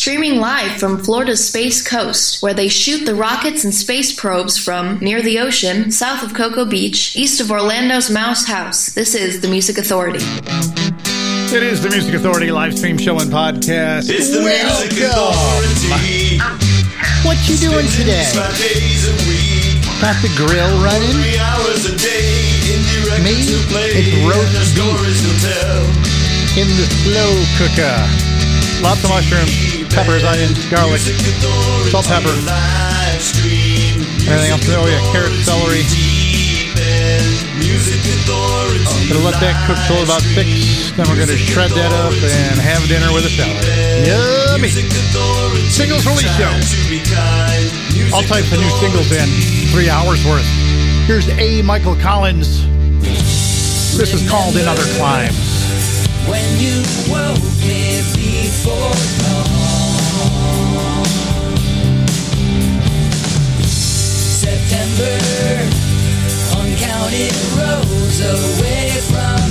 streaming live from Florida's Space Coast, where they shoot the rockets and space probes from near the ocean, south of Cocoa Beach, east of Orlando's Mouse House. This is the Music Authority. It is the Music Authority live stream show and podcast. It's the Music Authority. What you doing today? Five days a week, Got the grill running? three hours a day. Me? to It's roast and the stories to tell. in the slow cooker. Lots of mushrooms, peppers, onions, garlic, salt, pepper. Anything else? Oh yeah, carrot, celery. Gonna let that cook till about six. Then we're gonna shred that up and have dinner with a salad. Yummy! Singles release show. All types of new singles in three hours worth. Here's A. Michael Collins. This is called In Other Climes. When you woke me before dawn. September, roads away from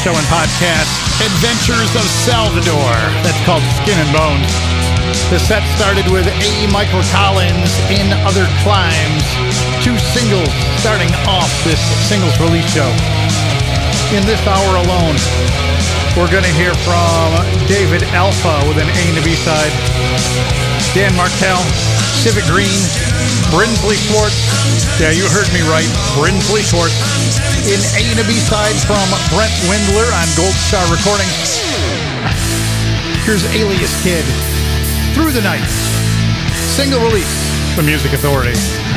show and podcast, Adventures of Salvador. That's called Skin and Bone. The set started with A. Michael Collins in Other Climes, two singles starting off this singles release show. In this hour alone, we're going to hear from David Alpha with an A and a B side, Dan Martell, Civic Green, Brinsley Schwarz. Yeah, you heard me right, Brinsley Schwarz in A and B sides from Brent Windler on Gold Star Recordings. Here's Alias Kid, Through the Night, single release, The Music Authority.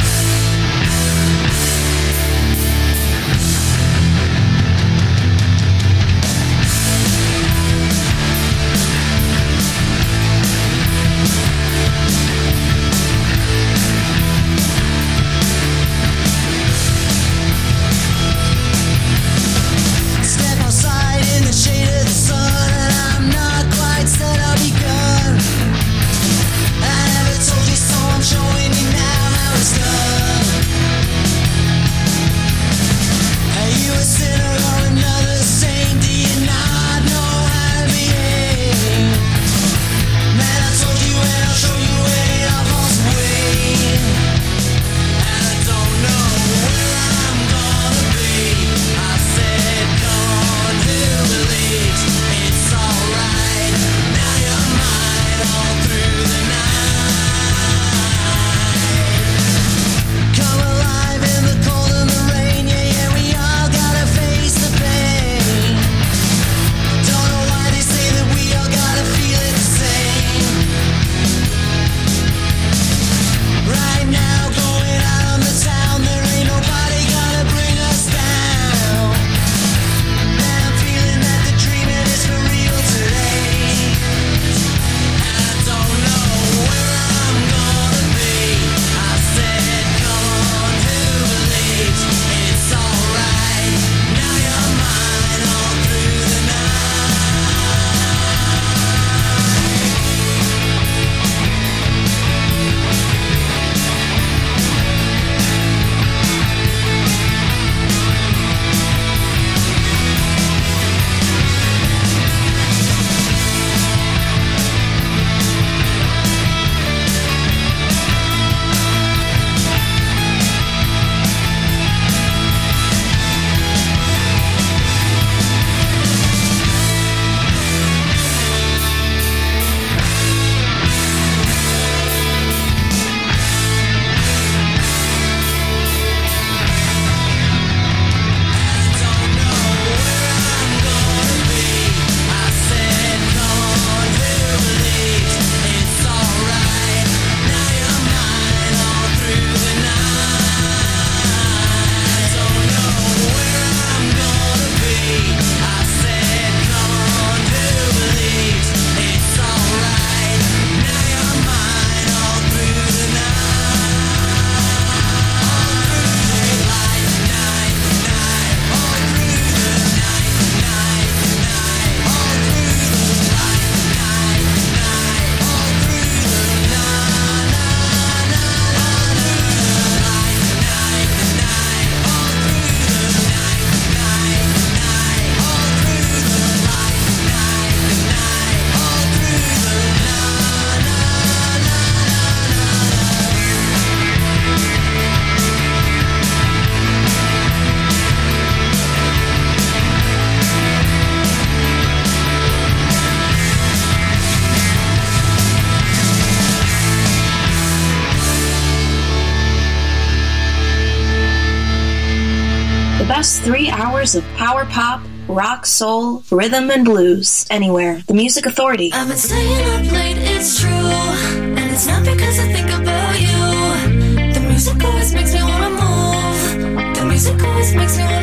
rock, soul, rhythm, and blues anywhere. The Music Authority. I've been staying up late, it's true. And it's not because I think about you. The music always makes me wanna move. The music always makes me wanna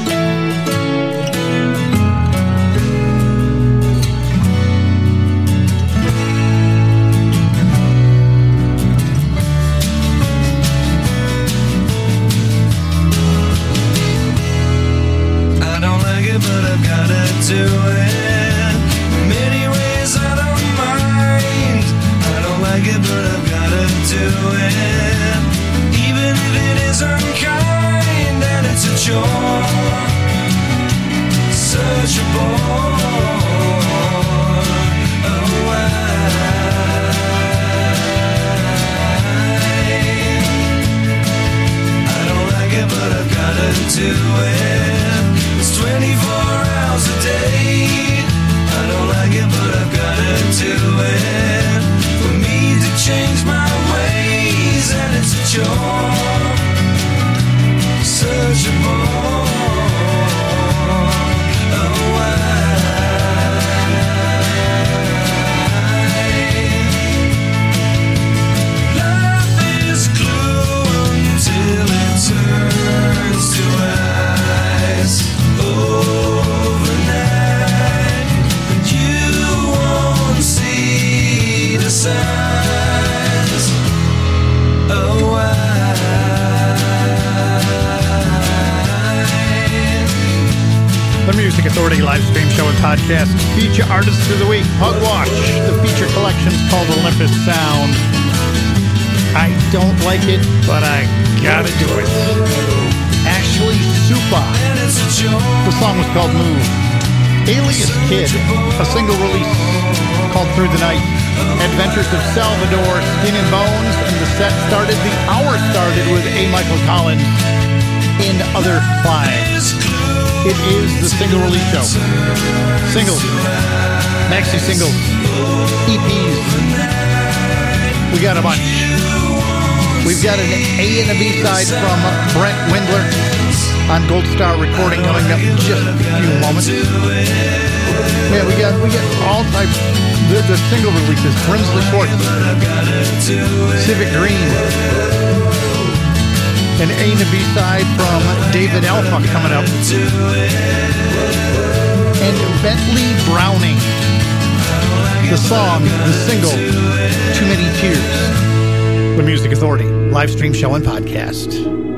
Feature artists of the week, Pugwash. The feature collection's called Olympus Sound. I don't like it, but I gotta do it. Ashley Supa. The song was called Move. Alias Kid, a single release called Through the Night. Adventures of Salvador, Skin and Bones, and the set started, the hour started with A. Michael Collins in Other Climes. It is the single release show. Singles, maxi singles, EPs. We got a bunch. We've got an A and a B side from Brent Windler on Gold Star Recording coming up in just a few moments. Yeah, we got we got all types. The, the single releases: Brinsley Schwarz, Civic Green, an A and a B side from David Alpha coming up, and Bentley Browning. The song, the single, Too Many Tears. The Music Authority, live stream show and podcast.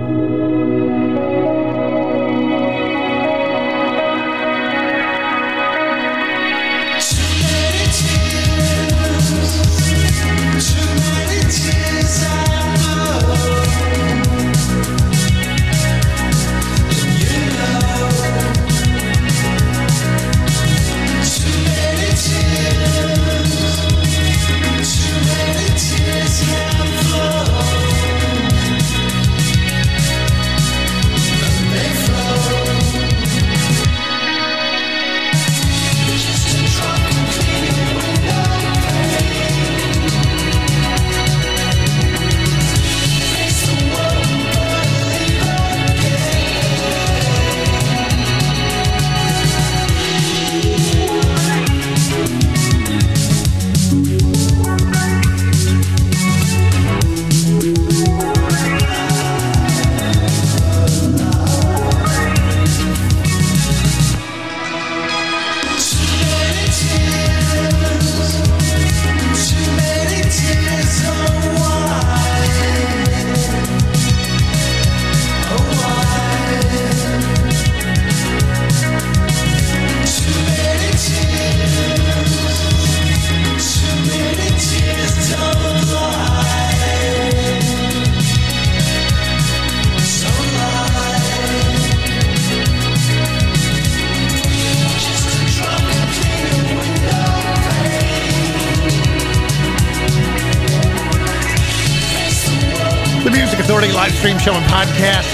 Music Authority live stream show and podcast.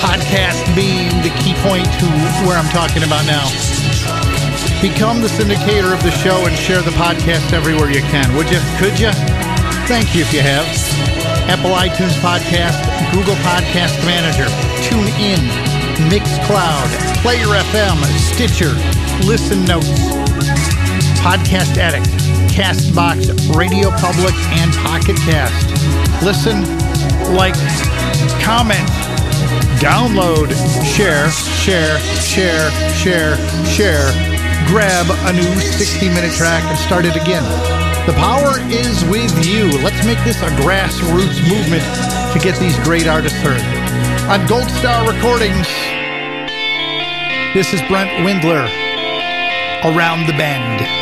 Podcast being the key point to where I'm talking about now. Become the syndicator of the show and share the podcast everywhere you can. Would you? Could you? Thank you if you have. Apple iTunes Podcast, Google Podcast Manager, TuneIn, Mixcloud, Player FM, Stitcher, Listen Notes, Podcast Addict, Castbox, Radio Public, and Pocket Cast. Listen, like, comment, download, share, share, share, share, share. Grab a new 60 minute track and start it again. The power is with you. Let's make this a grassroots movement to get these great artists heard. On Gold Star Recordings, this is Brent Windler, Around the Bend.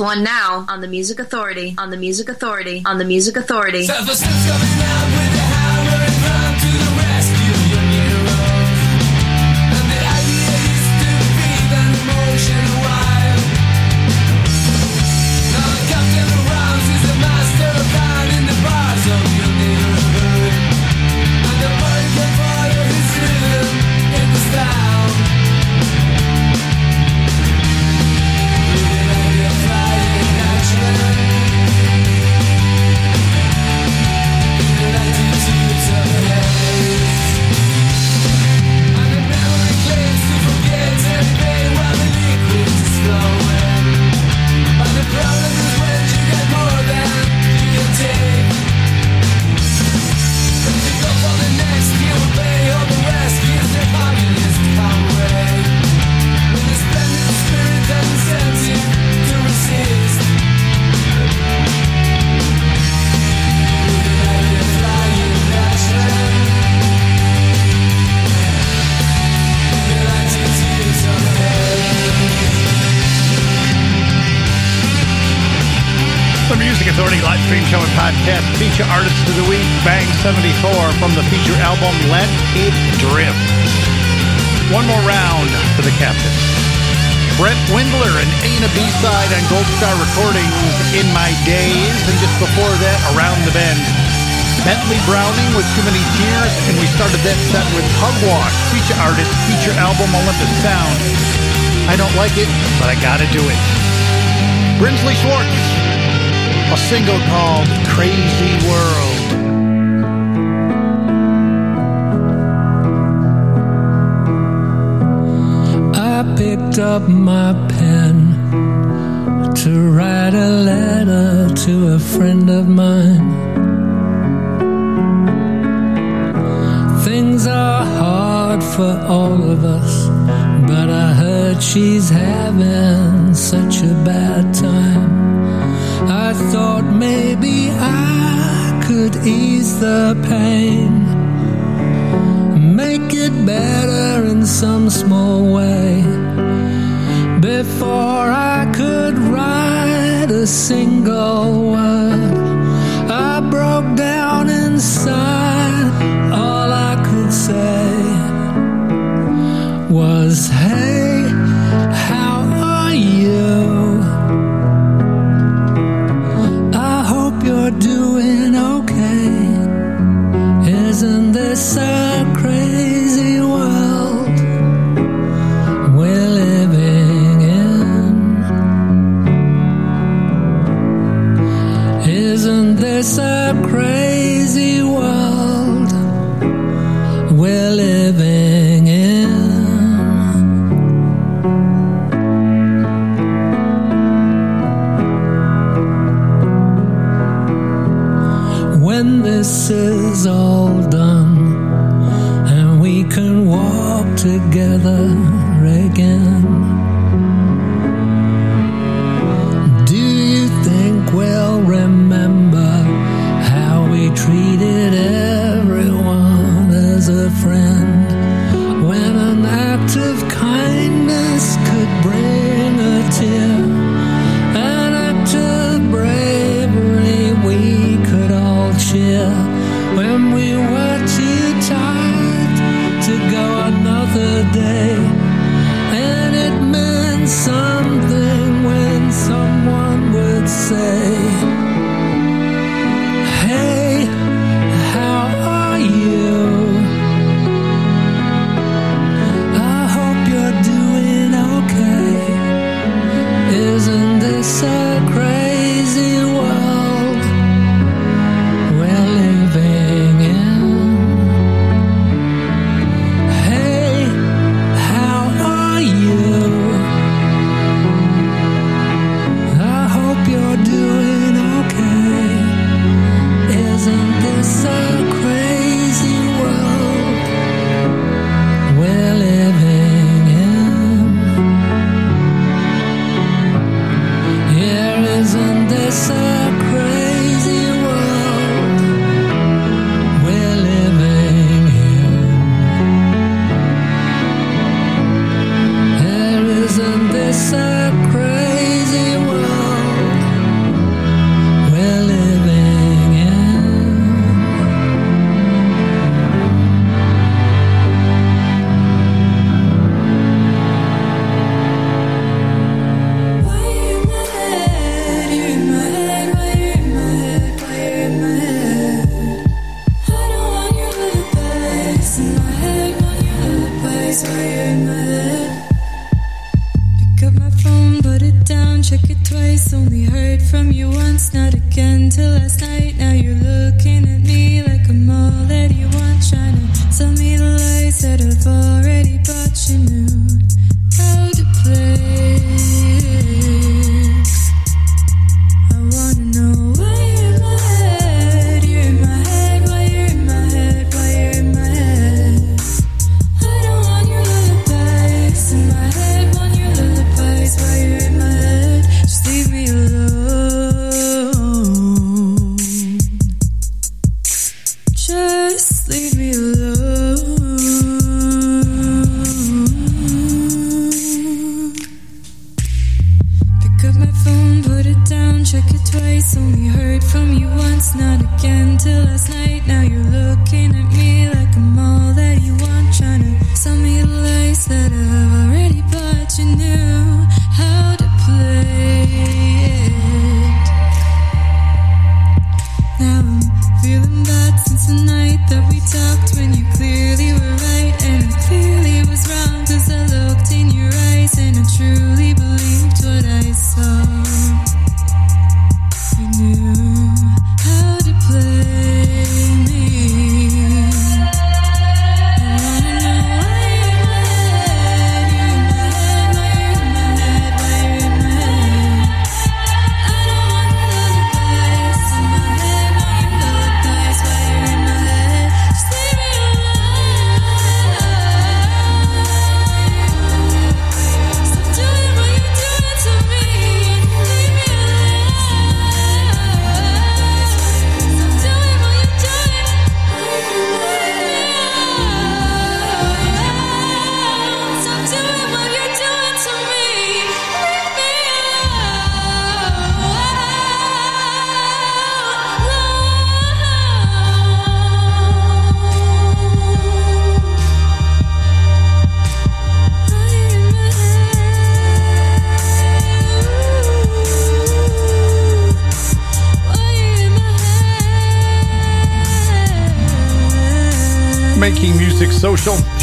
Of the week. Here's one now on the Music Authority. On the Music Authority. On the Music Authority. Show and podcast feature artist of the week, Bang 74 from the feature album Let It Drift. One more round for the captain. Brent Windler and A and a B-side on Gold Star Recordings in My Days, and just before that, Around the Bend. Bentley Browning with Too Many Tears, and we started that set with Pugwash, feature artist, feature album Olympus Sound. I don't like it, but I gotta do it. Brinsley Schwarz, a single called Crazy World. I picked up my pen to write a letter to a friend of mine. Things are hard for all of us, but I heard she's having such a bad time. I thought maybe I could ease the pain, make it better in some small way. Before I could write a single word, I broke down inside. All I could say.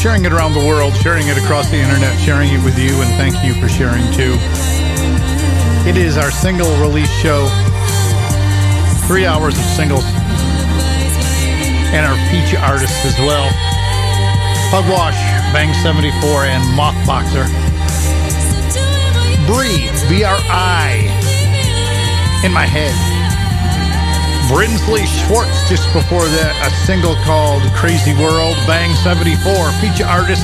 sharing it around the world, sharing it across the internet, sharing it with you, and thank you for sharing too. It is our single release show. Three hours of singles. And our feature artists as well. Pugwash, Bang 74, and Mothboxer. Bree, B-R-I. In my head. Brinsley Schwarz just before that, a single called Crazy World, Bang 74, feature artist,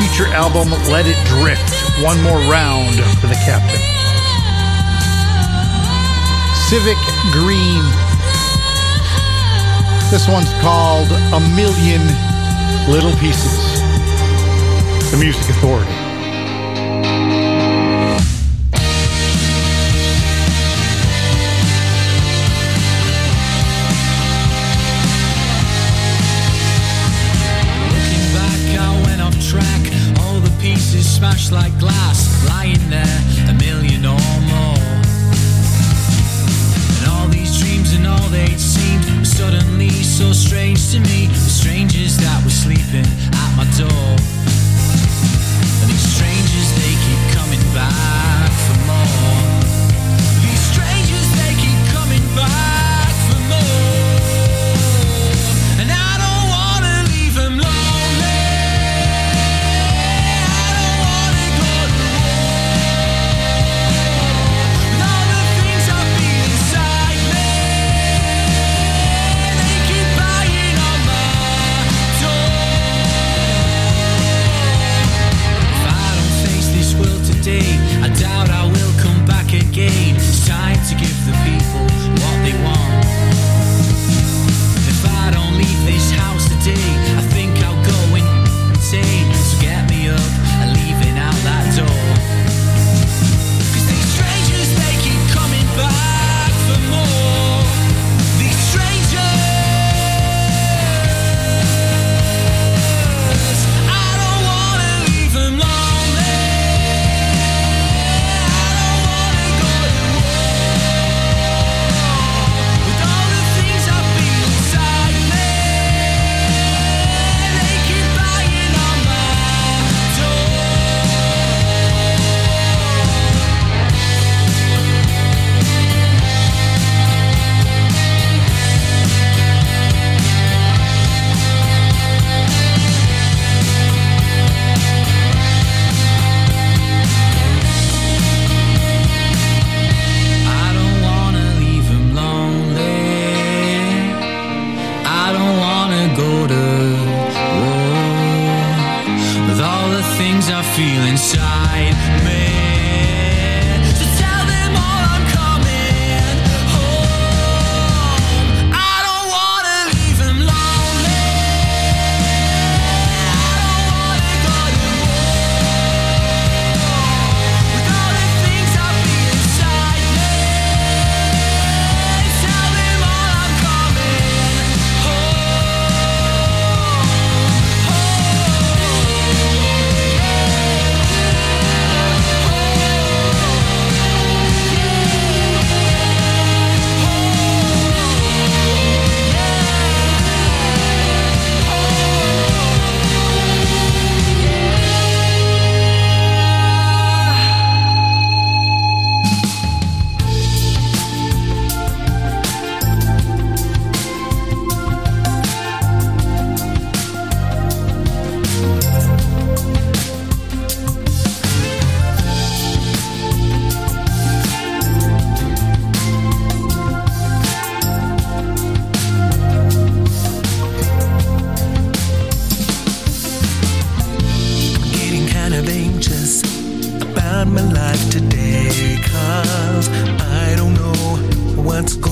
feature album Let It Drift. One more round for the captain. Civic Green. This one's called A Million Little Pieces. The Music Authority.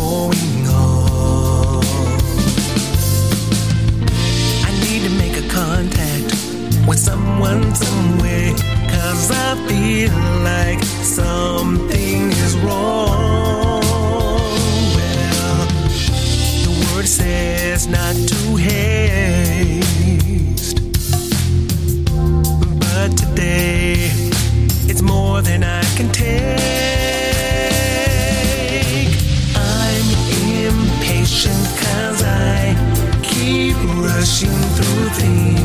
going on. I need to make a contact with someone somewhere. Cause I feel like something is wrong. Well, the word says not to hate. cinto triste.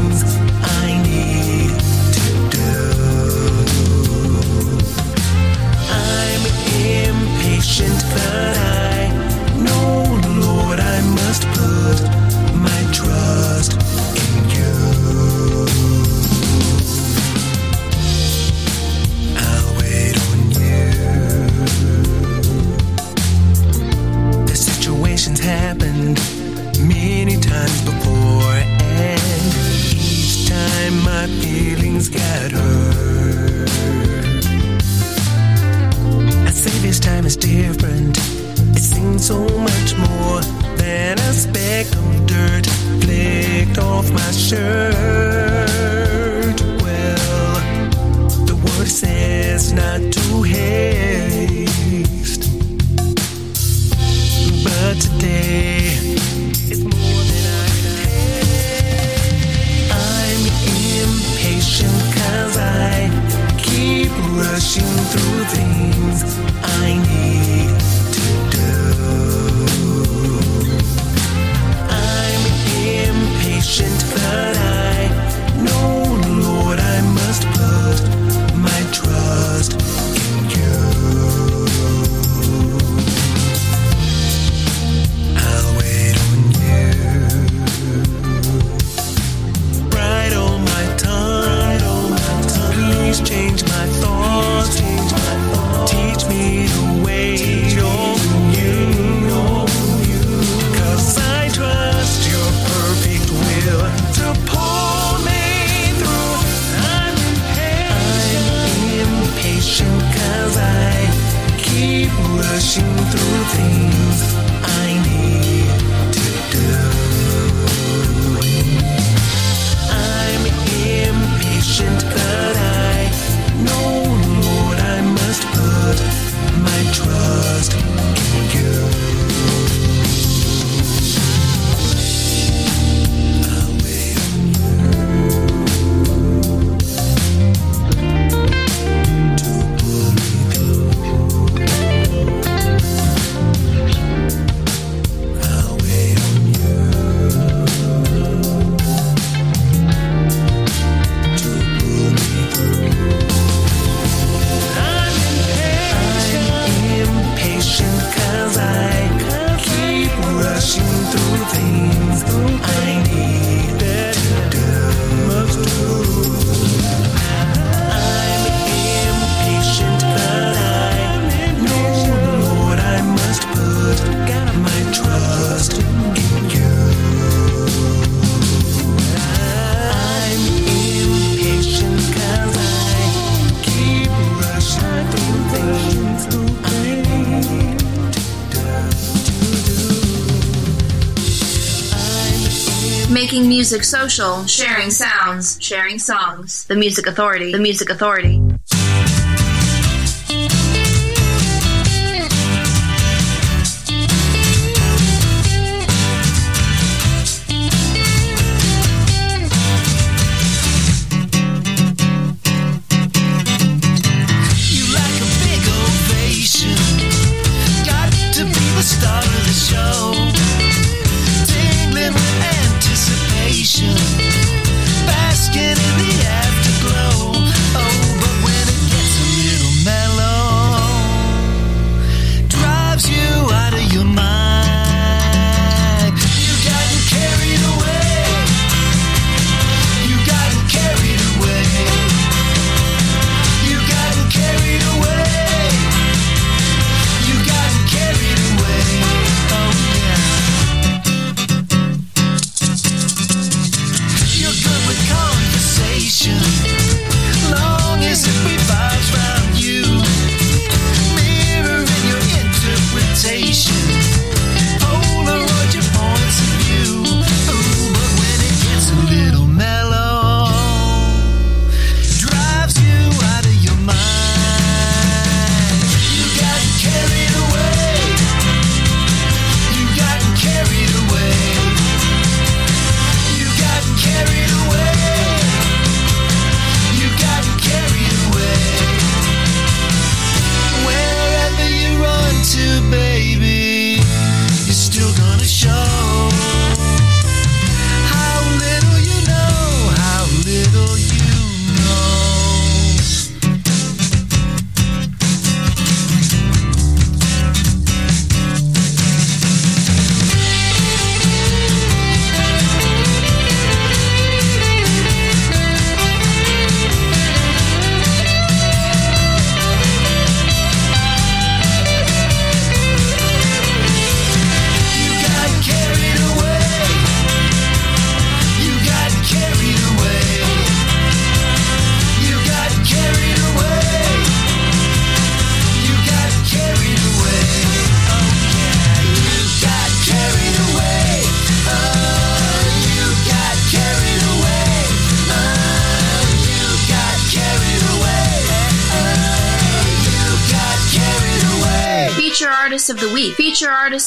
Making music social, sharing sounds, sharing songs. The Music Authority, The Music Authority.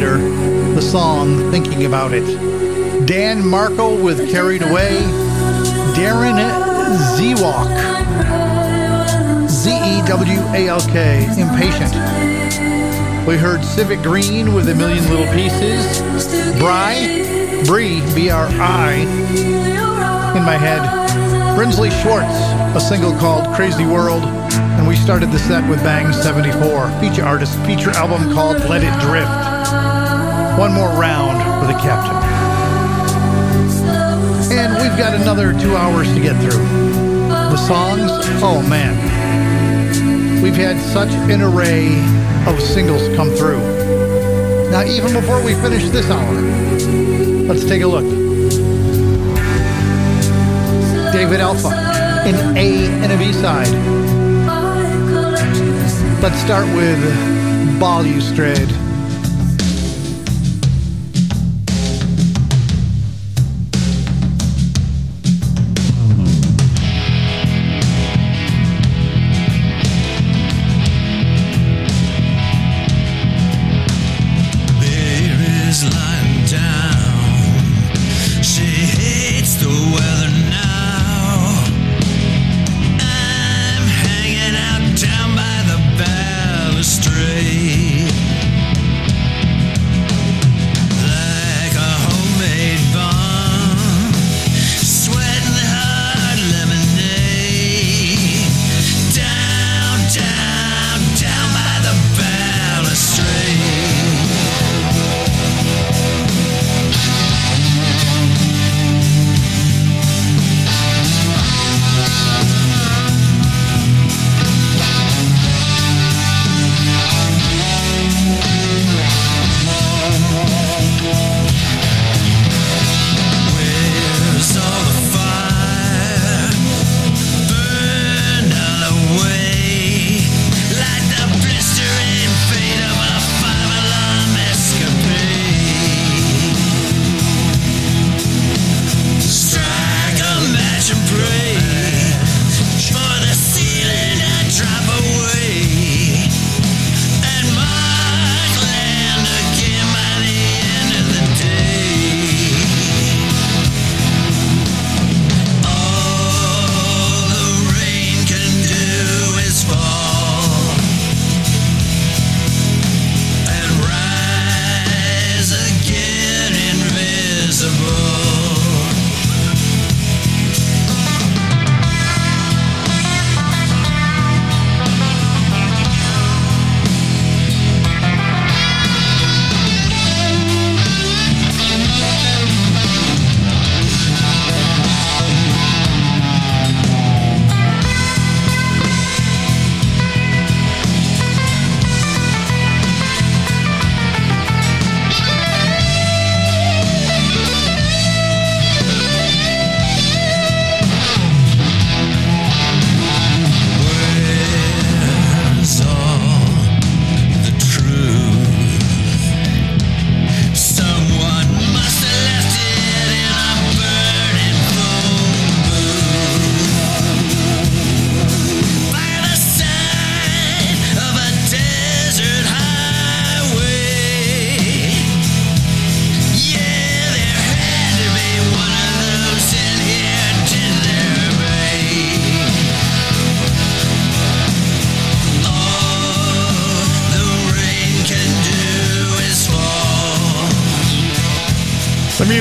the song Thinking About It. Dan Marco with Carried Away. Darren Zewalk. Z-E-W-A-L-K. Impatient. We heard Civic Green with A Million Little Pieces. Brie, Bree. B-R-I. In my head. Brinsley Schwarz, a single called Crazy World. And we started the set with Bang 74, feature artist, feature album called Let It Drift. One more round for the captain. And we've got another two hours to get through. The songs, oh man. We've had such an array of singles come through. Now, even before we finish this hour, let's take a look. David Alpha, an A and a B side. Let's start with Balustrade.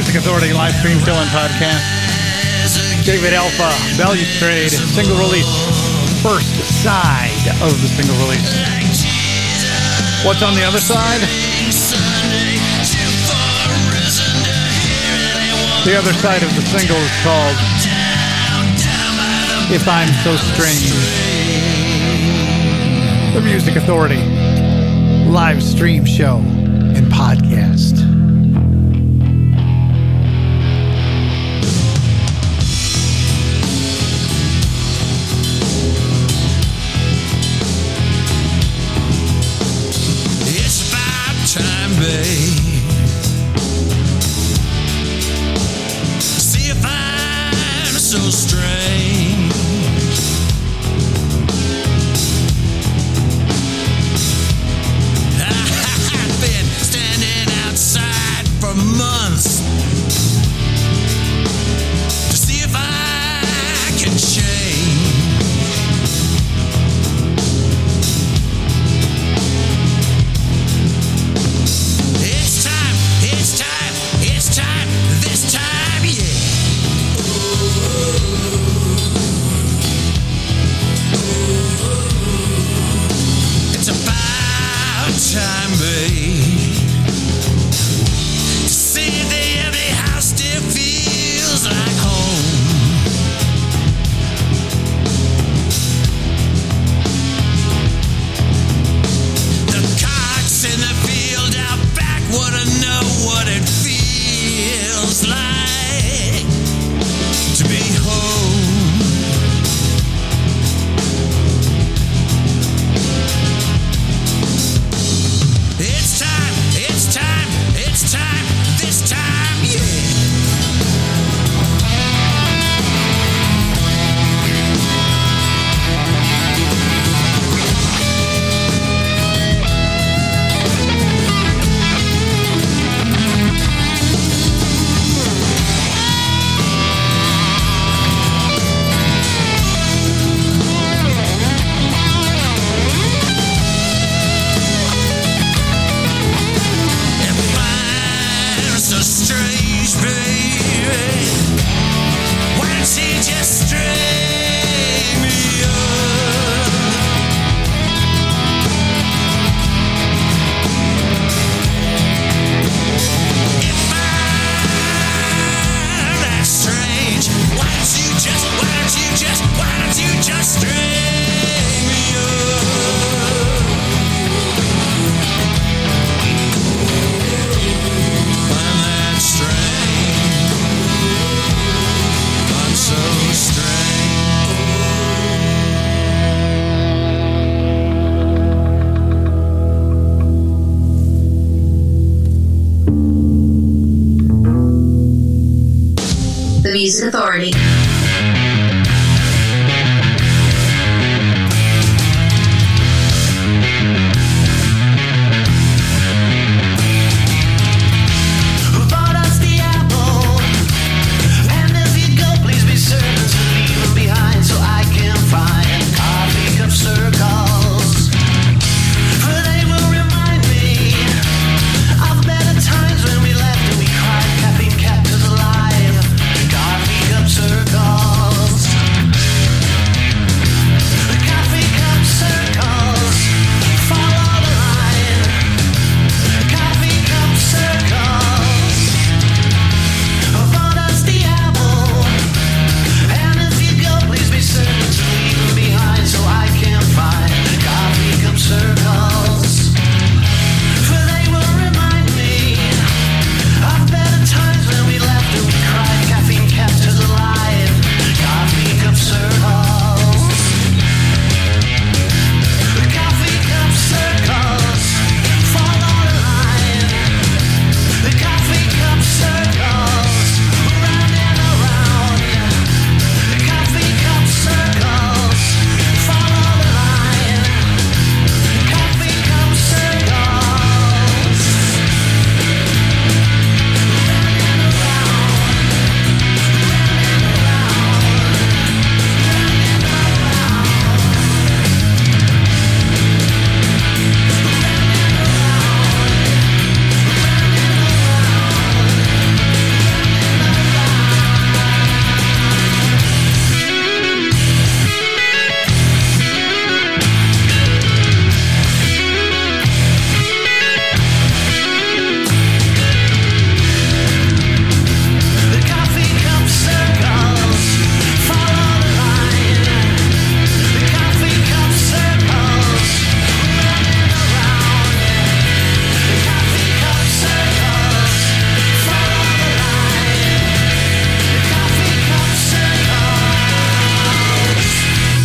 Music Authority live stream show and podcast. David Alpha, Balustrade, single release. First side of the single release. What's on the other side? The other side of the single is called If I'm So Strange. The Music Authority live stream show and podcast.